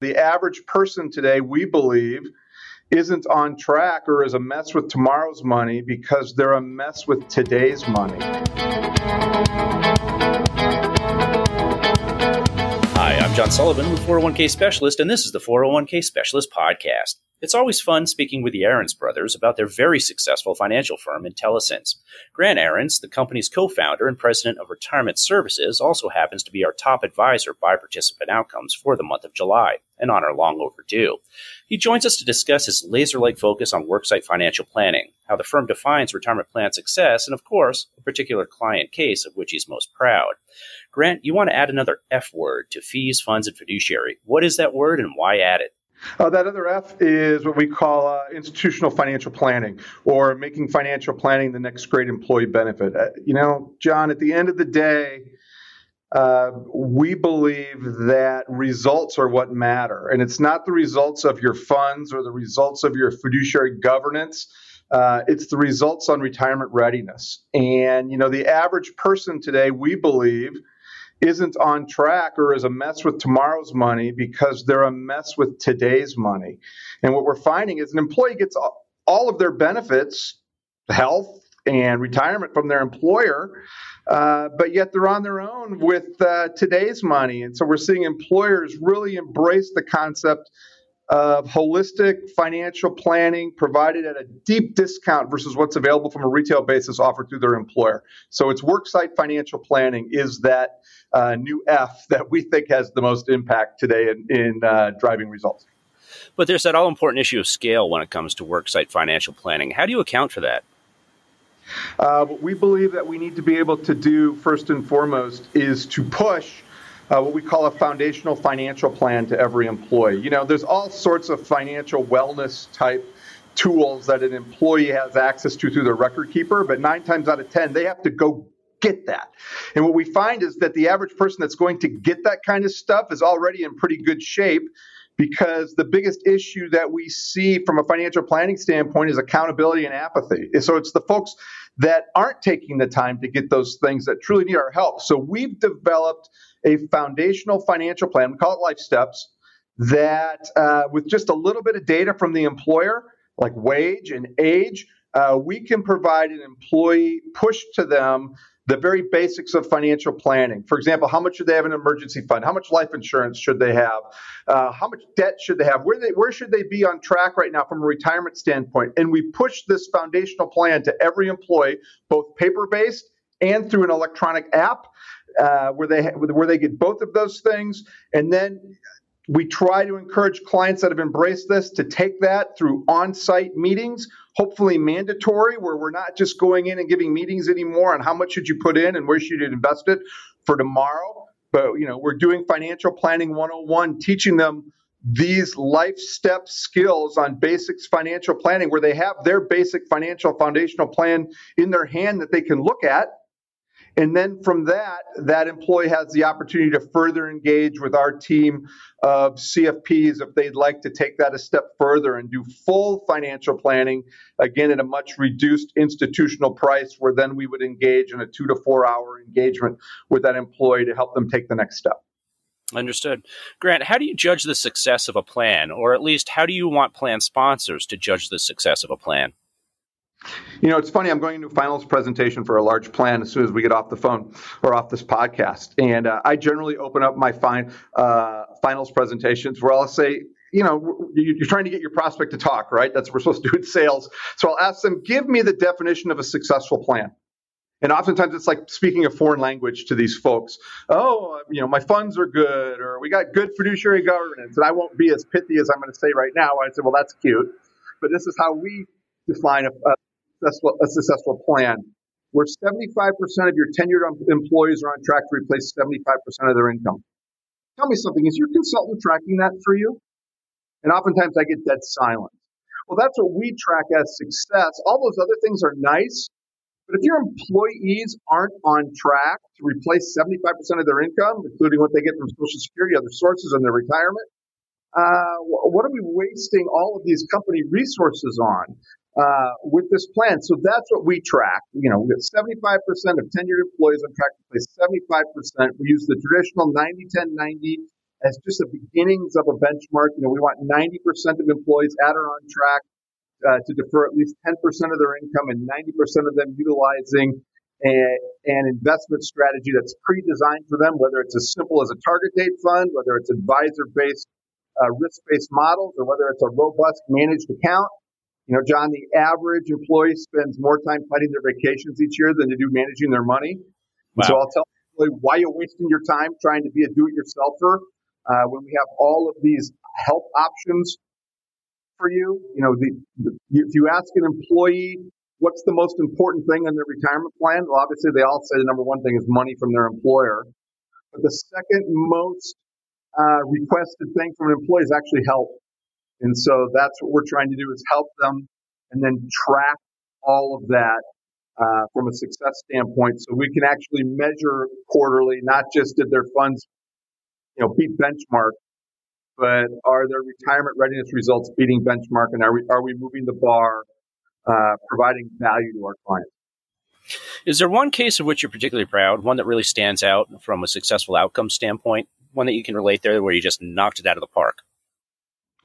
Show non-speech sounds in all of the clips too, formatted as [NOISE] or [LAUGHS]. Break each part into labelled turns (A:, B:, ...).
A: The average person today, we believe, isn't on track or is a mess with tomorrow's money because they're a mess with today's money.
B: I'm John Sullivan with 401k Specialist, and this is the 401k Specialist Podcast. It's always fun speaking with the Aarons brothers about their very successful financial firm, Intellicents. Grant Aarons, the company's co founder and president of Retirement Services, also happens to be our top advisor by participant outcomes for the month of July, an honor long overdue. He joins us to discuss his laser like focus on worksite financial planning, how the firm defines retirement plan success, and of course, a particular client case of which he's most proud. Grant, you want to add another F word to fees, funds, and fiduciary. What is that word and why add it?
A: Uh, that other F is what we call uh, institutional financial planning or making financial planning the next great employee benefit. Uh, you know, John, at the end of the day, uh, we believe that results are what matter. And it's not the results of your funds or the results of your fiduciary governance. Uh, it's the results on retirement readiness. And, you know, the average person today, we believe, isn't on track or is a mess with tomorrow's money because they're a mess with today's money. And what we're finding is an employee gets all of their benefits, health and retirement from their employer, uh, but yet they're on their own with uh, today's money. And so we're seeing employers really embrace the concept of holistic financial planning provided at a deep discount versus what's available from a retail basis offered through their employer. So it's worksite financial planning is that uh, new F that we think has the most impact today in, in uh, driving results.
B: But there's that all important issue of scale when it comes to worksite financial planning. How do you account for that?
A: Uh, what we believe that we need to be able to do first and foremost is to push uh, what we call a foundational financial plan to every employee. You know, there's all sorts of financial wellness type tools that an employee has access to through their record keeper, but nine times out of 10, they have to go get that. And what we find is that the average person that's going to get that kind of stuff is already in pretty good shape because the biggest issue that we see from a financial planning standpoint is accountability and apathy. So it's the folks that aren't taking the time to get those things that truly need our help. So we've developed a foundational financial plan. We call it Life Steps. That uh, with just a little bit of data from the employer, like wage and age, uh, we can provide an employee push to them the very basics of financial planning. For example, how much should they have in an emergency fund? How much life insurance should they have? Uh, how much debt should they have? Where they where should they be on track right now from a retirement standpoint? And we push this foundational plan to every employee, both paper based and through an electronic app uh, where they where they get both of those things, and then we try to encourage clients that have embraced this to take that through on-site meetings, hopefully mandatory, where we're not just going in and giving meetings anymore on how much should you put in and where should you invest it for tomorrow. But you know, we're doing financial planning 101, teaching them these life step skills on basics financial planning where they have their basic financial foundational plan in their hand that they can look at and then from that, that employee has the opportunity to further engage with our team of CFPs if they'd like to take that a step further and do full financial planning, again, at a much reduced institutional price, where then we would engage in a two to four hour engagement with that employee to help them take the next step.
B: Understood. Grant, how do you judge the success of a plan, or at least how do you want plan sponsors to judge the success of a plan?
A: You know, it's funny. I'm going to a finals presentation for a large plan as soon as we get off the phone or off this podcast, and uh, I generally open up my uh, finals presentations where I'll say, you know, you're trying to get your prospect to talk, right? That's what we're supposed to do in sales. So I'll ask them, give me the definition of a successful plan. And oftentimes it's like speaking a foreign language to these folks. Oh, you know, my funds are good, or we got good fiduciary governance. And I won't be as pithy as I'm going to say right now. I said, well, that's cute. But this is how we define a, a successful, a successful plan where 75% of your tenured employees are on track to replace 75% of their income. Tell me something. Is your consultant tracking that for you? And oftentimes I get dead silent. Well, that's what we track as success. All those other things are nice, but if your employees aren't on track to replace 75% of their income, including what they get from Social Security, other sources, and their retirement, uh, what are we wasting all of these company resources on? Uh, with this plan. So that's what we track. You know, we have 75% of tenured employees on track to place 75%. We use the traditional 90 10 90 as just the beginnings of a benchmark. You know, we want 90% of employees at or on track uh, to defer at least 10% of their income and 90% of them utilizing an investment strategy that's pre-designed for them, whether it's as simple as a target date fund, whether it's advisor-based uh, risk-based models, or whether it's a robust managed account. You know, John, the average employee spends more time planning their vacations each year than they do managing their money. Wow. So I'll tell you why you're wasting your time trying to be a do-it-yourselfer uh, when we have all of these help options for you. You know, the, the, if you ask an employee what's the most important thing in their retirement plan, well, obviously they all say the number one thing is money from their employer. But the second most uh, requested thing from an employee is actually help. And so that's what we're trying to do is help them and then track all of that uh, from a success standpoint so we can actually measure quarterly, not just did their funds, you know, beat benchmark, but are their retirement readiness results beating benchmark and are we, are we moving the bar, uh, providing value to our clients?
B: Is there one case of which you're particularly proud, one that really stands out from a successful outcome standpoint, one that you can relate there where you just knocked it out of the park?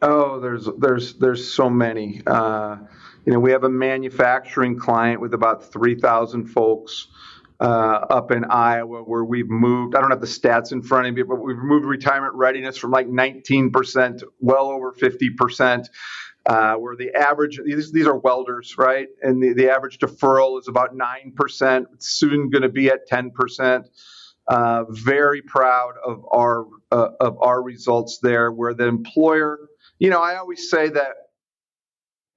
A: Oh, there's there's there's so many. Uh, you know, we have a manufacturing client with about three thousand folks uh, up in Iowa where we've moved. I don't have the stats in front of me, but we've moved retirement readiness from like 19% well over 50%. Uh, where the average these, these are welders, right? And the, the average deferral is about nine percent. Soon going to be at ten percent. Uh, very proud of our uh, of our results there, where the employer you know, I always say that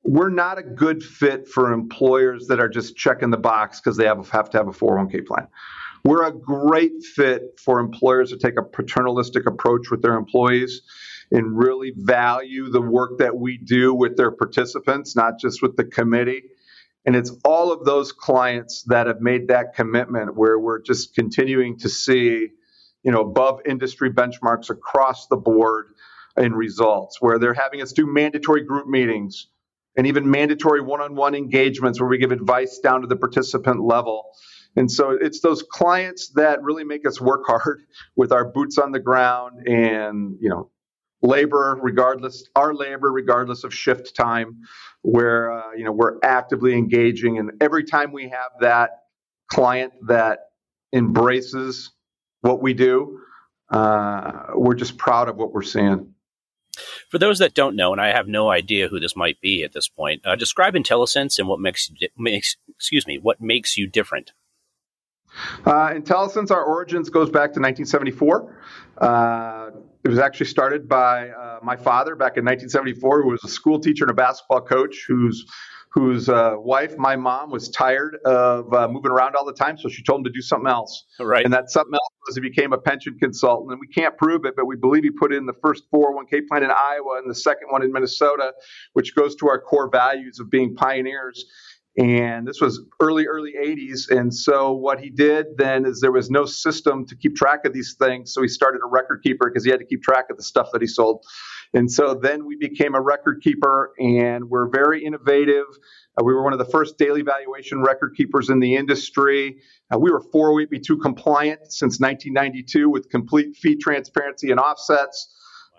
A: we're not a good fit for employers that are just checking the box because they have, have to have a 401k plan. We're a great fit for employers that take a paternalistic approach with their employees and really value the work that we do with their participants, not just with the committee. And it's all of those clients that have made that commitment where we're just continuing to see, you know, above industry benchmarks across the board in results, where they're having us do mandatory group meetings and even mandatory one on one engagements where we give advice down to the participant level. And so it's those clients that really make us work hard [LAUGHS] with our boots on the ground and, you know, labor regardless our labor regardless of shift time where uh, you know we're actively engaging and every time we have that client that embraces what we do uh, we're just proud of what we're seeing
B: for those that don't know, and I have no idea who this might be at this point, uh, describe Intellicents and what makes makes excuse me what makes you different.
A: Uh, Intellicents, our origins goes back to 1974. Uh, it was actually started by uh, my father back in 1974, who was a school teacher and a basketball coach, whose whose uh, wife, my mom, was tired of uh, moving around all the time, so she told him to do something else.
B: Right.
A: And that something else was he became a pension consultant. And we can't prove it, but we believe he put in the first 401k plan in Iowa and the second one in Minnesota, which goes to our core values of being pioneers. And this was early, early 80s. And so what he did then is there was no system to keep track of these things. So he started a record keeper because he had to keep track of the stuff that he sold. And so then we became a record keeper and we're very innovative. Uh, we were one of the first daily valuation record keepers in the industry. Uh, we were 408B2 compliant since 1992 with complete fee transparency and offsets.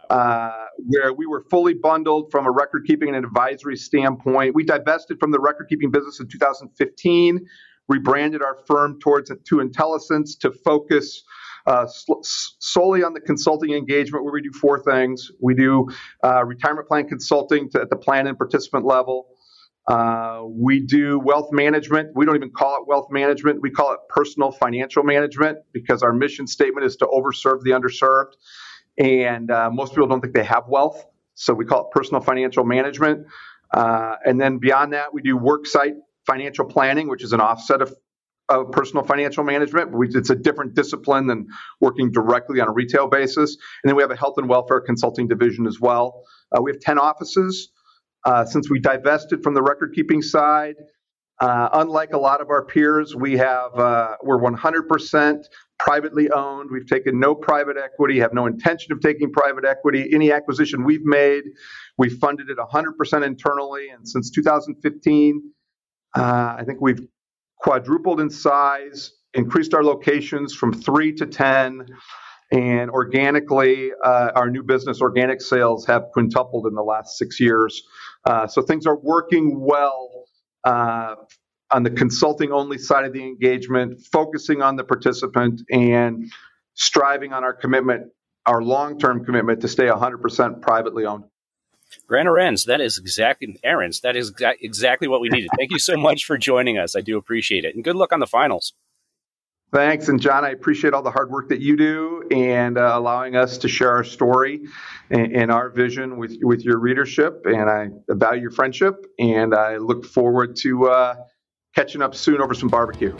A: Uh, where we were fully bundled from a record keeping and advisory standpoint. We divested from the record keeping business in 2015, rebranded our firm towards to Intellicents to focus uh, solely on the consulting engagement where we do four things. We do uh, retirement plan consulting to, at the plan and participant level. Uh, we do wealth management. We don't even call it wealth management. We call it personal financial management because our mission statement is to overserve the underserved. And uh, most people don't think they have wealth. So we call it personal financial management. Uh, and then beyond that, we do worksite financial planning, which is an offset of of personal financial management. It's a different discipline than working directly on a retail basis. And then we have a health and welfare consulting division as well. Uh, we have 10 offices. Uh, since we divested from the record keeping side, uh, unlike a lot of our peers, we have uh, we're 100% privately owned. We've taken no private equity, have no intention of taking private equity. Any acquisition we've made, we funded it 100% internally. And since 2015, uh, I think we've quadrupled in size, increased our locations from three to 10. And organically, uh, our new business organic sales have quintupled in the last six years. Uh, so things are working well uh, on the consulting only side of the engagement, focusing on the participant and striving on our commitment, our long term commitment to stay 100% privately owned.
B: Grant Arends, that is exactly Arends. That is exa- exactly what we needed. Thank you so much for joining us. I do appreciate it, and good luck on the finals.
A: Thanks, and John, I appreciate all the hard work that you do and uh, allowing us to share our story and, and, our vision with with your readership. And I value your friendship, and I look forward to uh, catching up soon over some barbecue.